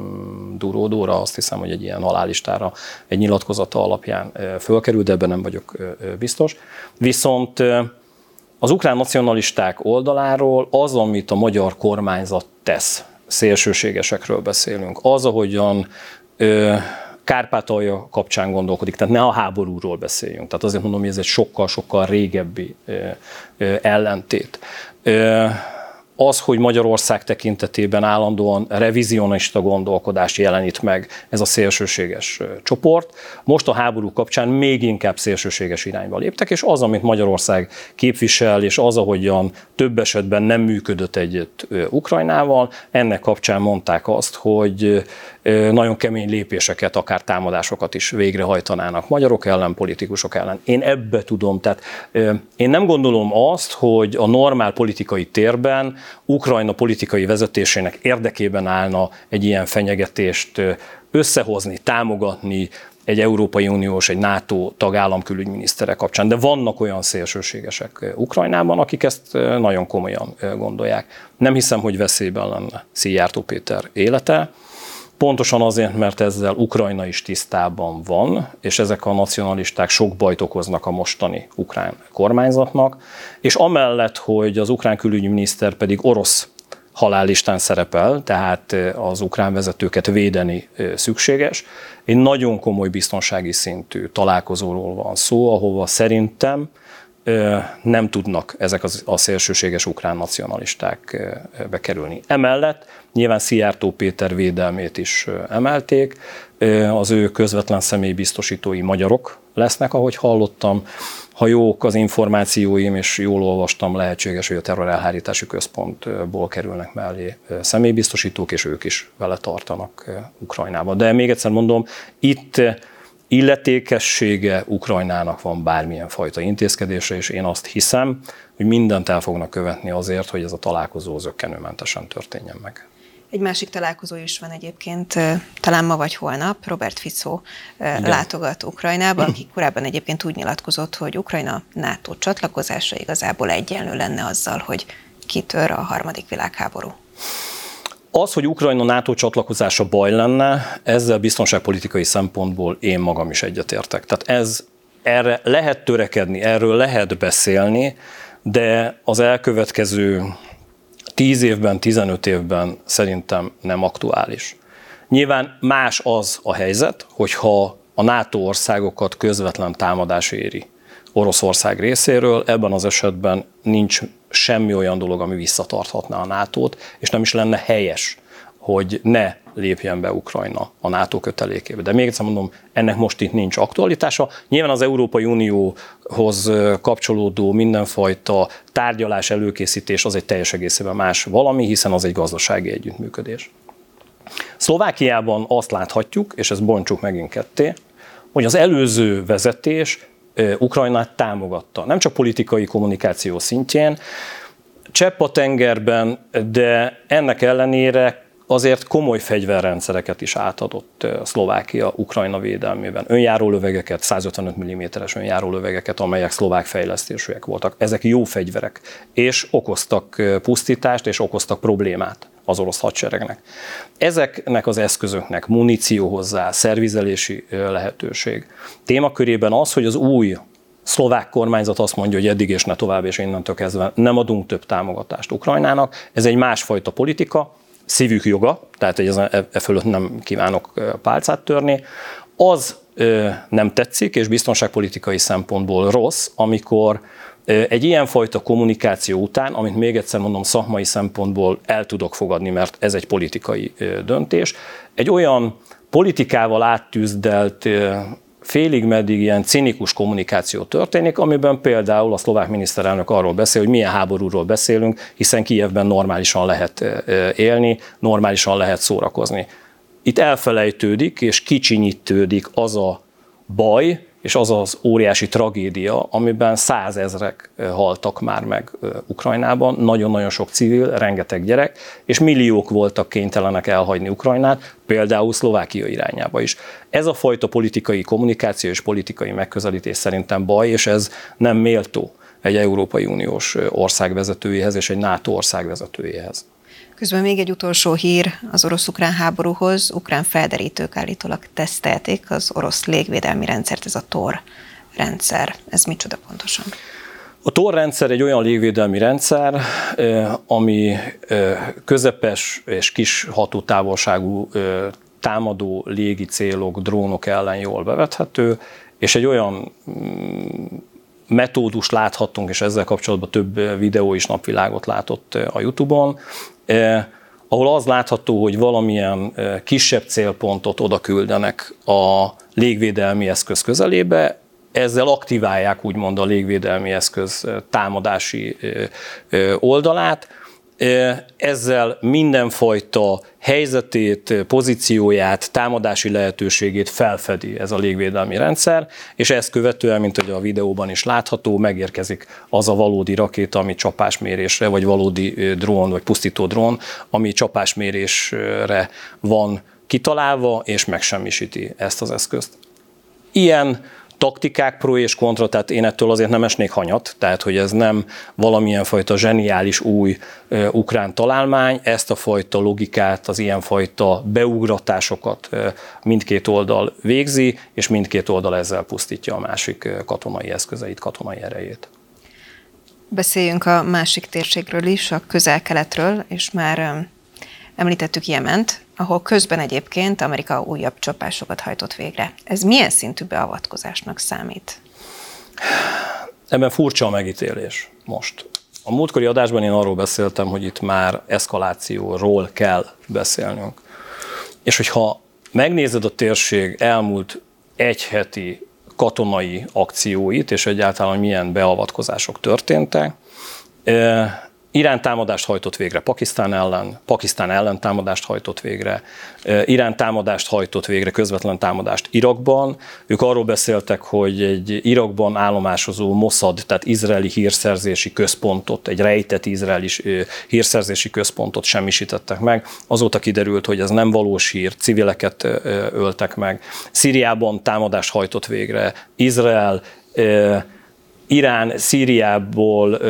Duró Dóra, azt hiszem, hogy egy ilyen halálistára egy nyilatkozata alapján fölkerült, de ebben nem vagyok biztos. Viszont az ukrán nacionalisták oldaláról az, amit a magyar kormányzat tesz, szélsőségesekről beszélünk, az, ahogyan ö, Kárpátalja kapcsán gondolkodik, tehát ne a háborúról beszéljünk. Tehát azért mondom, hogy ez egy sokkal-sokkal régebbi ö, ö, ellentét. Ö, az, hogy Magyarország tekintetében állandóan revizionista gondolkodást jelenít meg ez a szélsőséges csoport, most a háború kapcsán még inkább szélsőséges irányba léptek, és az, amit Magyarország képvisel, és az, ahogyan több esetben nem működött együtt Ukrajnával, ennek kapcsán mondták azt, hogy nagyon kemény lépéseket, akár támadásokat is végrehajtanának magyarok ellen, politikusok ellen. Én ebbe tudom, tehát én nem gondolom azt, hogy a normál politikai térben Ukrajna politikai vezetésének érdekében állna egy ilyen fenyegetést összehozni, támogatni, egy Európai Uniós, egy NATO tagállam külügyminisztere kapcsán, de vannak olyan szélsőségesek Ukrajnában, akik ezt nagyon komolyan gondolják. Nem hiszem, hogy veszélyben lenne Szijjártó Péter élete, Pontosan azért, mert ezzel Ukrajna is tisztában van, és ezek a nacionalisták sok bajt okoznak a mostani ukrán kormányzatnak, és amellett, hogy az ukrán külügyminiszter pedig orosz halállistán szerepel, tehát az ukrán vezetőket védeni szükséges. Egy nagyon komoly biztonsági szintű találkozóról van szó, ahova szerintem nem tudnak ezek a szélsőséges ukrán nacionalisták bekerülni. Emellett nyilván Szijjártó Péter védelmét is emelték, az ő közvetlen személybiztosítói magyarok lesznek, ahogy hallottam. Ha jók az információim, és jól olvastam, lehetséges, hogy a terrorelhárítási központból kerülnek mellé személybiztosítók, és ők is vele tartanak Ukrajnába. De még egyszer mondom, itt illetékessége Ukrajnának van bármilyen fajta intézkedése, és én azt hiszem, hogy mindent el fognak követni azért, hogy ez a találkozó zöggenőmentesen történjen meg. Egy másik találkozó is van egyébként, talán ma vagy holnap, Robert Fico Igen. látogat Ukrajnába, aki <clears throat> korábban egyébként úgy nyilatkozott, hogy Ukrajna NATO csatlakozása igazából egyenlő lenne azzal, hogy kitör a harmadik világháború. Az, hogy Ukrajna NATO csatlakozása baj lenne, ezzel biztonságpolitikai szempontból én magam is egyetértek. Tehát ez, erre lehet törekedni, erről lehet beszélni, de az elkövetkező 10 évben, 15 évben szerintem nem aktuális. Nyilván más az a helyzet, hogyha a NATO országokat közvetlen támadás éri Oroszország részéről, ebben az esetben nincs semmi olyan dolog, ami visszatarthatná a nato és nem is lenne helyes hogy ne lépjen be Ukrajna a NATO kötelékébe. De még egyszer mondom, ennek most itt nincs aktualitása. Nyilván az Európai Unióhoz kapcsolódó mindenfajta tárgyalás, előkészítés az egy teljes egészében más valami, hiszen az egy gazdasági együttműködés. Szlovákiában azt láthatjuk, és ezt bontsuk megint ketté, hogy az előző vezetés Ukrajnát támogatta. Nem csak politikai kommunikáció szintjén, csepp a tengerben, de ennek ellenére azért komoly fegyverrendszereket is átadott Szlovákia Ukrajna védelmében. Önjáró lövegeket, 155 mm-es önjáró lövegeket, amelyek szlovák fejlesztésűek voltak. Ezek jó fegyverek, és okoztak pusztítást, és okoztak problémát az orosz hadseregnek. Ezeknek az eszközöknek muníció hozzá, szervizelési lehetőség. Témakörében az, hogy az új szlovák kormányzat azt mondja, hogy eddig és ne tovább, és innentől kezdve nem adunk több támogatást Ukrajnának. Ez egy másfajta politika, szívük joga, tehát hogy e, e fölött nem kívánok pálcát törni. Az ö, nem tetszik, és biztonságpolitikai szempontból rossz, amikor egy ilyenfajta kommunikáció után, amit még egyszer mondom, szakmai szempontból el tudok fogadni, mert ez egy politikai döntés, egy olyan politikával áttűzdelt félig meddig ilyen cinikus kommunikáció történik, amiben például a szlovák miniszterelnök arról beszél, hogy milyen háborúról beszélünk, hiszen Kijevben normálisan lehet élni, normálisan lehet szórakozni. Itt elfelejtődik és kicsinyítődik az a baj, és az az óriási tragédia, amiben százezrek haltak már meg Ukrajnában, nagyon-nagyon sok civil, rengeteg gyerek, és milliók voltak kénytelenek elhagyni Ukrajnát, például Szlovákia irányába is. Ez a fajta politikai kommunikáció és politikai megközelítés szerintem baj, és ez nem méltó egy Európai Uniós ország vezetőjéhez és egy NATO ország vezetőjéhez. Közben még egy utolsó hír az orosz-ukrán háborúhoz. Ukrán felderítők állítólag tesztelték az orosz légvédelmi rendszert, ez a TOR rendszer. Ez micsoda pontosan? A TOR rendszer egy olyan légvédelmi rendszer, ami közepes és kis hatótávolságú támadó légi célok, drónok ellen jól bevethető, és egy olyan mm, metódus láthattunk, és ezzel kapcsolatban több videó is napvilágot látott a YouTube-on, ahol az látható, hogy valamilyen eh, kisebb célpontot oda küldenek a légvédelmi eszköz közelébe, ezzel aktiválják úgymond a légvédelmi eszköz eh, támadási eh, eh, oldalát, ezzel mindenfajta helyzetét, pozícióját, támadási lehetőségét felfedi ez a légvédelmi rendszer, és ezt követően, mint hogy a videóban is látható, megérkezik az a valódi rakéta, ami csapásmérésre, vagy valódi drón, vagy pusztító drón, ami csapásmérésre van kitalálva, és megsemmisíti ezt az eszközt. Ilyen taktikák pro és kontra, tehát én ettől azért nem esnék hanyat, tehát hogy ez nem valamilyen fajta zseniális új ö, ukrán találmány, ezt a fajta logikát, az ilyenfajta beugratásokat ö, mindkét oldal végzi, és mindkét oldal ezzel pusztítja a másik katonai eszközeit, katonai erejét. Beszéljünk a másik térségről is, a közel-keletről, és már említettük Jement, ahol közben egyébként Amerika újabb csapásokat hajtott végre. Ez milyen szintű beavatkozásnak számít? Ebben furcsa a megítélés most. A múltkori adásban én arról beszéltem, hogy itt már eszkalációról kell beszélnünk. És hogyha megnézed a térség elmúlt egy heti katonai akcióit, és egyáltalán milyen beavatkozások történtek, eh, Irán támadást hajtott végre Pakisztán ellen, Pakisztán ellen támadást hajtott végre, Irán támadást hajtott végre, közvetlen támadást Irakban. Ők arról beszéltek, hogy egy Irakban állomásozó Mossad, tehát izraeli hírszerzési központot, egy rejtett izraeli hírszerzési központot semmisítettek meg. Azóta kiderült, hogy ez nem valós hír, civileket öltek meg. Szíriában támadást hajtott végre, Izrael, Irán Szíriából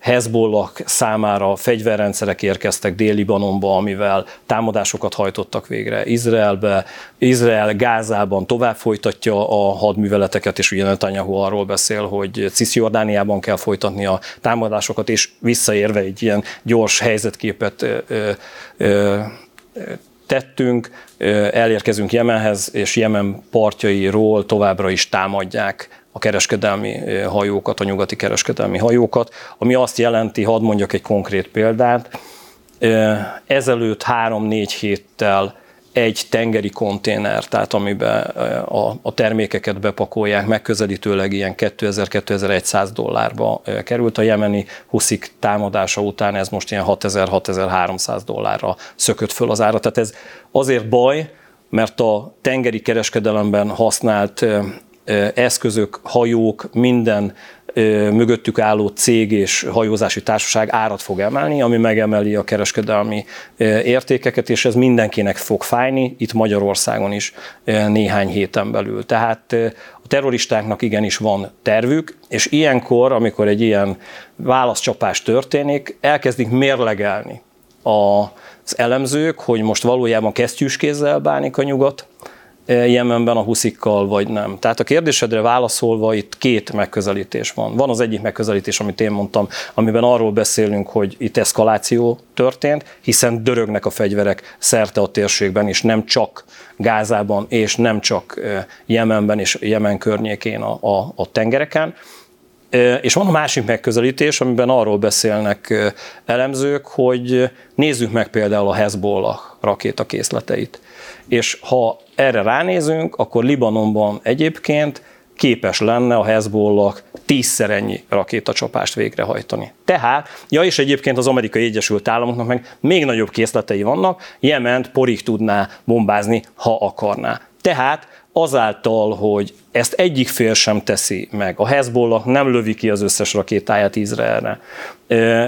Hezbollah számára fegyverrendszerek érkeztek Dél-Libanonba, amivel támadásokat hajtottak végre Izraelbe. Izrael Gázában tovább folytatja a hadműveleteket, és ugye Netanyahu arról beszél, hogy Cisjordániában kell folytatni a támadásokat, és visszaérve egy ilyen gyors helyzetképet ö, ö, tettünk, elérkezünk Jemenhez, és Jemen partjairól továbbra is támadják a kereskedelmi hajókat, a nyugati kereskedelmi hajókat, ami azt jelenti, hadd mondjak egy konkrét példát, Ezelőtt három-négy héttel egy tengeri konténer, tehát amiben a, a termékeket bepakolják, megközelítőleg ilyen 2000-2100 dollárba került. A jemeni huszik támadása után ez most ilyen 6000-6300 dollárra szökött föl az ára. Tehát ez azért baj, mert a tengeri kereskedelemben használt eszközök, hajók, minden mögöttük álló cég és hajózási társaság árat fog emelni, ami megemeli a kereskedelmi értékeket, és ez mindenkinek fog fájni, itt Magyarországon is néhány héten belül. Tehát a terroristáknak igenis van tervük, és ilyenkor, amikor egy ilyen válaszcsapás történik, elkezdik mérlegelni az elemzők, hogy most valójában kesztyűskézzel bánik a nyugat, Jemenben a huszikkal, vagy nem. Tehát a kérdésedre válaszolva itt két megközelítés van. Van az egyik megközelítés, amit én mondtam, amiben arról beszélünk, hogy itt eszkaláció történt, hiszen dörögnek a fegyverek szerte a térségben, és nem csak Gázában, és nem csak Jemenben és Jemen környékén a, a, a tengereken. És van a másik megközelítés, amiben arról beszélnek elemzők, hogy nézzük meg például a Hezbollah rakétakészleteit. És ha erre ránézünk, akkor Libanonban egyébként képes lenne a Hezbollah tízszer ennyi rakétacsapást végrehajtani. Tehát, ja és egyébként az amerikai Egyesült Államoknak meg még nagyobb készletei vannak, Jement porig tudná bombázni, ha akarná. Tehát azáltal, hogy ezt egyik fél sem teszi meg, a Hezbollah nem lövi ki az összes rakétáját Izraelre,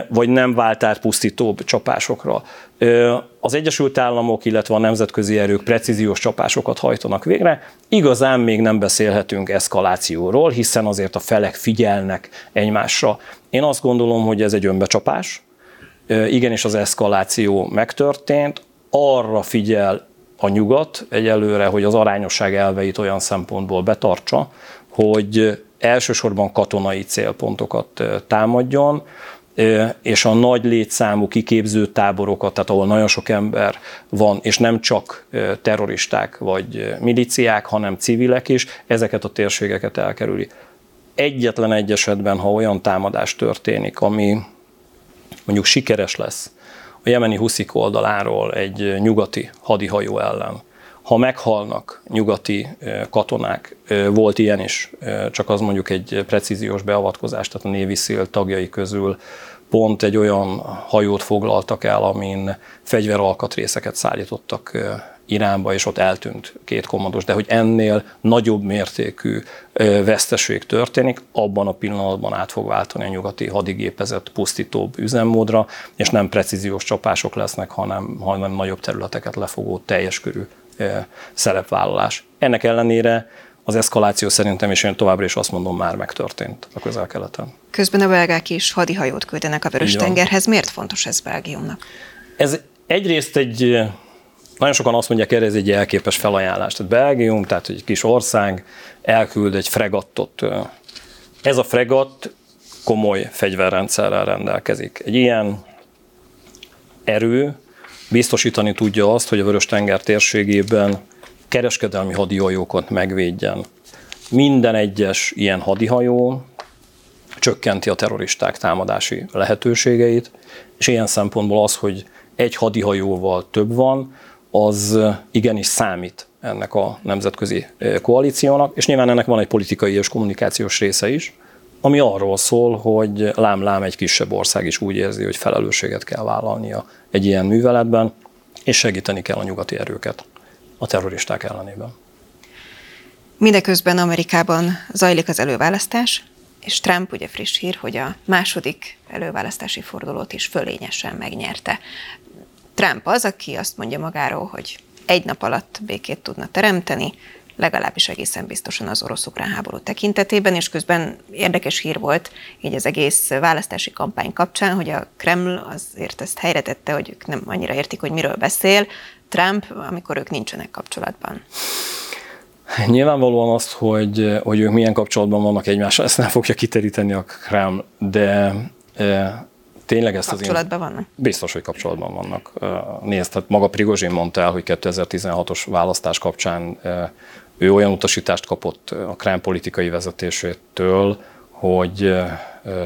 vagy nem vált át pusztítóbb csapásokra. Az Egyesült Államok, illetve a nemzetközi erők precíziós csapásokat hajtanak végre. Igazán még nem beszélhetünk eszkalációról, hiszen azért a felek figyelnek egymásra. Én azt gondolom, hogy ez egy önbecsapás. Igenis az eszkaláció megtörtént, arra figyel a nyugat egyelőre, hogy az arányosság elveit olyan szempontból betartsa, hogy elsősorban katonai célpontokat támadjon, és a nagy létszámú kiképző táborokat, tehát ahol nagyon sok ember van, és nem csak terroristák vagy miliciák, hanem civilek is, ezeket a térségeket elkerüli. Egyetlen egy esetben, ha olyan támadás történik, ami mondjuk sikeres lesz, a jemeni huszik oldaláról egy nyugati hadihajó ellen. Ha meghalnak nyugati katonák, volt ilyen is, csak az mondjuk egy precíziós beavatkozás, tehát a Navy SEAL tagjai közül pont egy olyan hajót foglaltak el, amin fegyveralkatrészeket szállítottak Iránba, és ott eltűnt két kommandos, de hogy ennél nagyobb mértékű veszteség történik, abban a pillanatban át fog váltani a nyugati hadigépezet pusztítóbb üzemmódra, és nem precíziós csapások lesznek, hanem, hanem nagyobb területeket lefogó teljes körű szerepvállalás. Ennek ellenére az eszkaláció szerintem, és én továbbra is azt mondom, már megtörtént a közel-keleten. Közben a belgák is hadihajót küldenek a Vörös-tengerhez. Miért fontos ez Belgiumnak? Ez egyrészt egy nagyon sokan azt mondják erre, ez egy elképes felajánlás. Tehát Belgium, tehát egy kis ország elküld egy fregattot. Ez a fregatt komoly fegyverrendszerrel rendelkezik. Egy ilyen erő biztosítani tudja azt, hogy a Vörös-tenger térségében kereskedelmi hadihajókat megvédjen. Minden egyes ilyen hadihajó csökkenti a terroristák támadási lehetőségeit, és ilyen szempontból az, hogy egy hadihajóval több van, az igenis számít ennek a nemzetközi koalíciónak, és nyilván ennek van egy politikai és kommunikációs része is, ami arról szól, hogy lám-lám egy kisebb ország is úgy érzi, hogy felelősséget kell vállalnia egy ilyen műveletben, és segíteni kell a nyugati erőket a terroristák ellenében. Mindeközben Amerikában zajlik az előválasztás, és Trump ugye friss hír, hogy a második előválasztási fordulót is fölényesen megnyerte. Trump az, aki azt mondja magáról, hogy egy nap alatt békét tudna teremteni, legalábbis egészen biztosan az orosz-ukrán háború tekintetében, és közben érdekes hír volt így az egész választási kampány kapcsán, hogy a Kreml azért ezt helyre tette, hogy ők nem annyira értik, hogy miről beszél, Trump, amikor ők nincsenek kapcsolatban. Nyilvánvalóan azt, hogy, hogy ők milyen kapcsolatban vannak egymással, ezt nem fogja kiteríteni a Kreml, de tényleg ezt kapcsolatban az vannak? Biztos, hogy kapcsolatban vannak. Nézd, tehát maga Prigozsin mondta el, hogy 2016-os választás kapcsán ő olyan utasítást kapott a Krem politikai vezetésétől, hogy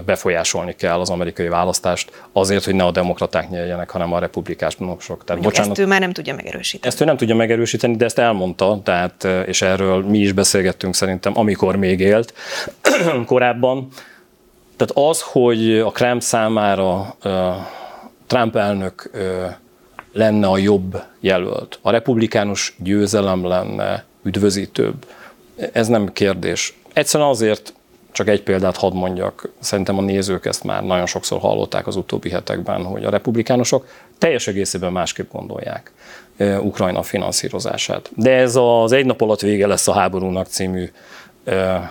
befolyásolni kell az amerikai választást azért, hogy ne a demokraták nyerjenek, hanem a republikánusok. Tehát, bocsánat, ezt ő már nem tudja megerősíteni. Ezt ő nem tudja megerősíteni, de ezt elmondta, tehát, és erről mi is beszélgettünk szerintem, amikor még élt <clears throat> korábban. Tehát az, hogy a Krem számára Trump elnök lenne a jobb jelölt, a republikánus győzelem lenne üdvözítőbb, ez nem kérdés. Egyszerűen azért, csak egy példát hadd mondjak, szerintem a nézők ezt már nagyon sokszor hallották az utóbbi hetekben, hogy a republikánusok teljes egészében másképp gondolják Ukrajna finanszírozását. De ez az egy nap alatt vége lesz a háborúnak című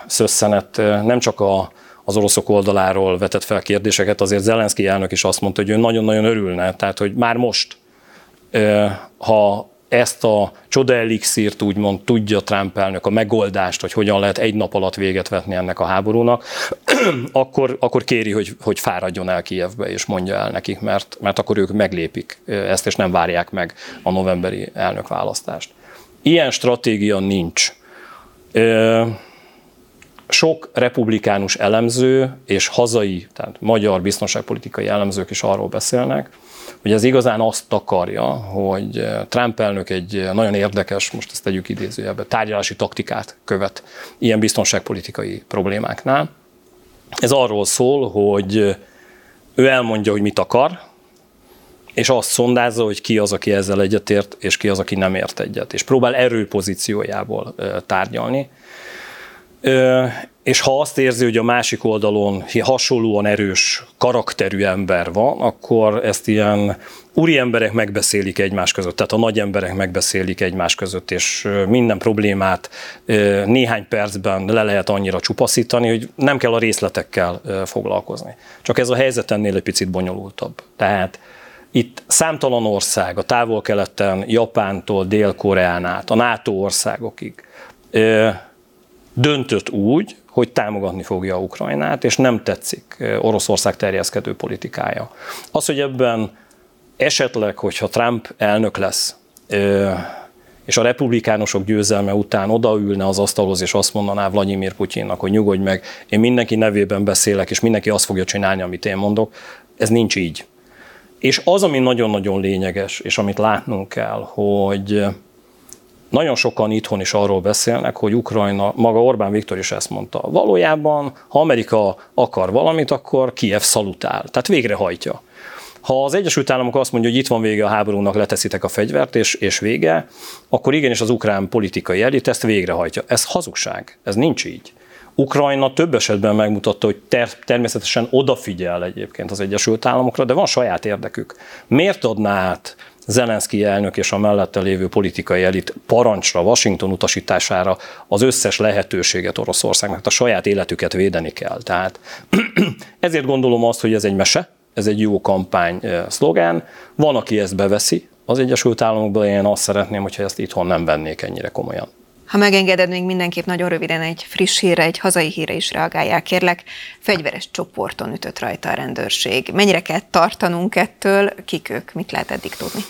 szösszenet nem csak a, az oroszok oldaláról vetett fel kérdéseket, azért Zelenszky elnök is azt mondta, hogy ő nagyon-nagyon örülne, tehát hogy már most, ha ezt a csoda elixírt úgymond tudja Trump elnök a megoldást, hogy hogyan lehet egy nap alatt véget vetni ennek a háborúnak, <clears throat> akkor, akkor kéri, hogy, hogy fáradjon el Kijevbe, és mondja el nekik, mert, mert akkor ők meglépik ezt, és nem várják meg a novemberi elnökválasztást. Ilyen stratégia nincs. Sok republikánus elemző és hazai, tehát magyar biztonságpolitikai elemzők is arról beszélnek, hogy ez igazán azt akarja, hogy Trump elnök egy nagyon érdekes, most ezt tegyük idézőjelbe, tárgyalási taktikát követ ilyen biztonságpolitikai problémáknál. Ez arról szól, hogy ő elmondja, hogy mit akar, és azt szondázza, hogy ki az, aki ezzel egyetért, és ki az, aki nem ért egyet, és próbál erőpozíciójából tárgyalni és ha azt érzi, hogy a másik oldalon hasonlóan erős karakterű ember van, akkor ezt ilyen úri emberek megbeszélik egymás között, tehát a nagy emberek megbeszélik egymás között, és minden problémát néhány percben le lehet annyira csupaszítani, hogy nem kell a részletekkel foglalkozni. Csak ez a helyzet ennél egy picit bonyolultabb. Tehát itt számtalan ország, a távol-keleten, Japántól Dél-Koreán át, a NATO országokig döntött úgy, hogy támogatni fogja Ukrajnát, és nem tetszik Oroszország terjeszkedő politikája. Az, hogy ebben esetleg, hogyha Trump elnök lesz, és a republikánusok győzelme után odaülne az asztalhoz, és azt mondaná Vladimir Putyinnak, hogy nyugodj meg, én mindenki nevében beszélek, és mindenki azt fogja csinálni, amit én mondok, ez nincs így. És az, ami nagyon-nagyon lényeges, és amit látnunk kell, hogy nagyon sokan itthon is arról beszélnek, hogy Ukrajna, maga Orbán Viktor is ezt mondta. Valójában, ha Amerika akar valamit, akkor Kiev szalutál, tehát végrehajtja. Ha az Egyesült Államok azt mondja, hogy itt van vége a háborúnak, leteszitek a fegyvert, és, és vége, akkor igenis az ukrán politikai elit ezt végrehajtja. Ez hazugság, ez nincs így. Ukrajna több esetben megmutatta, hogy ter- természetesen odafigyel egyébként az Egyesült Államokra, de van saját érdekük. Miért adná át Zelenszky elnök és a mellette lévő politikai elit parancsra, Washington utasítására az összes lehetőséget Oroszországnak, a saját életüket védeni kell. Tehát <clears throat> ezért gondolom azt, hogy ez egy mese, ez egy jó kampány szlogán. Van, aki ezt beveszi az Egyesült Államokban, én azt szeretném, hogyha ezt itthon nem vennék ennyire komolyan. Ha megengeded, még mindenképp nagyon röviden egy friss hírre, egy hazai hírre is reagálják, kérlek. Fegyveres csoporton ütött rajta a rendőrség. Mennyire kell tartanunk ettől? Kik ők? Mit lehet eddig tudni?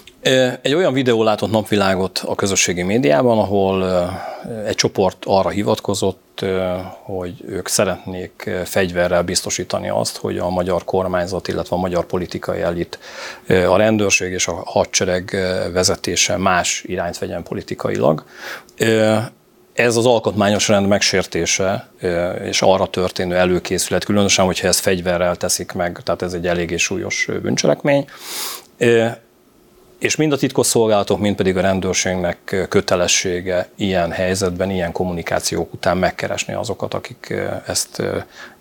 Egy olyan videó látott napvilágot a közösségi médiában, ahol egy csoport arra hivatkozott, hogy ők szeretnék fegyverrel biztosítani azt, hogy a magyar kormányzat, illetve a magyar politikai elit, a rendőrség és a hadsereg vezetése más irányt vegyen politikailag. Ez az alkotmányos rend megsértése és arra történő előkészület, különösen, hogyha ezt fegyverrel teszik meg, tehát ez egy eléggé súlyos bűncselekmény és mind a titkosszolgálatok, mind pedig a rendőrségnek kötelessége ilyen helyzetben, ilyen kommunikációk után megkeresni azokat, akik ezt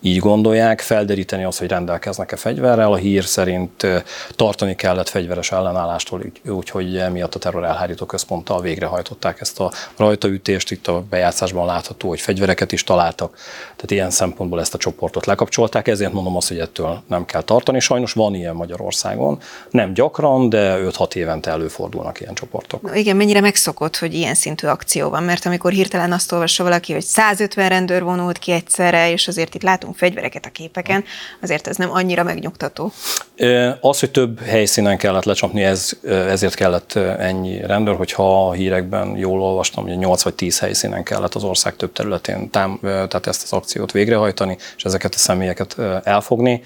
így gondolják, felderíteni azt, hogy rendelkeznek-e fegyverrel. A hír szerint tartani kellett fegyveres ellenállástól, úgyhogy emiatt a terror elhárító központtal végrehajtották ezt a rajtaütést. Itt a bejátszásban látható, hogy fegyvereket is találtak. Tehát ilyen szempontból ezt a csoportot lekapcsolták, ezért mondom azt, hogy ettől nem kell tartani. Sajnos van ilyen Magyarországon. Nem gyakran, de 5-6 év évente előfordulnak ilyen csoportok. Na igen, mennyire megszokott, hogy ilyen szintű akció van, mert amikor hirtelen azt olvassa valaki, hogy 150 rendőr vonult ki egyszerre, és azért itt látunk fegyvereket a képeken, azért ez nem annyira megnyugtató. Az, hogy több helyszínen kellett lecsapni, ez, ezért kellett ennyi rendőr, hogyha a hírekben jól olvastam, hogy 8 vagy 10 helyszínen kellett az ország több területén tám, tehát ezt az akciót végrehajtani, és ezeket a személyeket elfogni.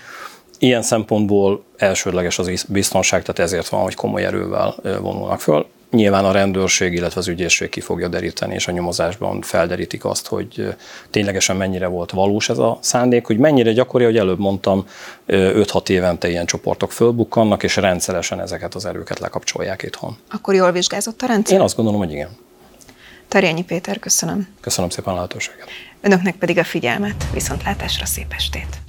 Ilyen szempontból elsődleges az biztonság, tehát ezért van, hogy komoly erővel vonulnak föl. Nyilván a rendőrség, illetve az ügyészség ki fogja deríteni, és a nyomozásban felderítik azt, hogy ténylegesen mennyire volt valós ez a szándék, hogy mennyire gyakori, hogy előbb mondtam, 5-6 évente ilyen csoportok fölbukkannak, és rendszeresen ezeket az erőket lekapcsolják itthon. Akkor jól vizsgázott a rendszer? Én azt gondolom, hogy igen. Tarjányi Péter, köszönöm. Köszönöm szépen a lehetőséget. Önöknek pedig a figyelmet, viszontlátásra szép estét!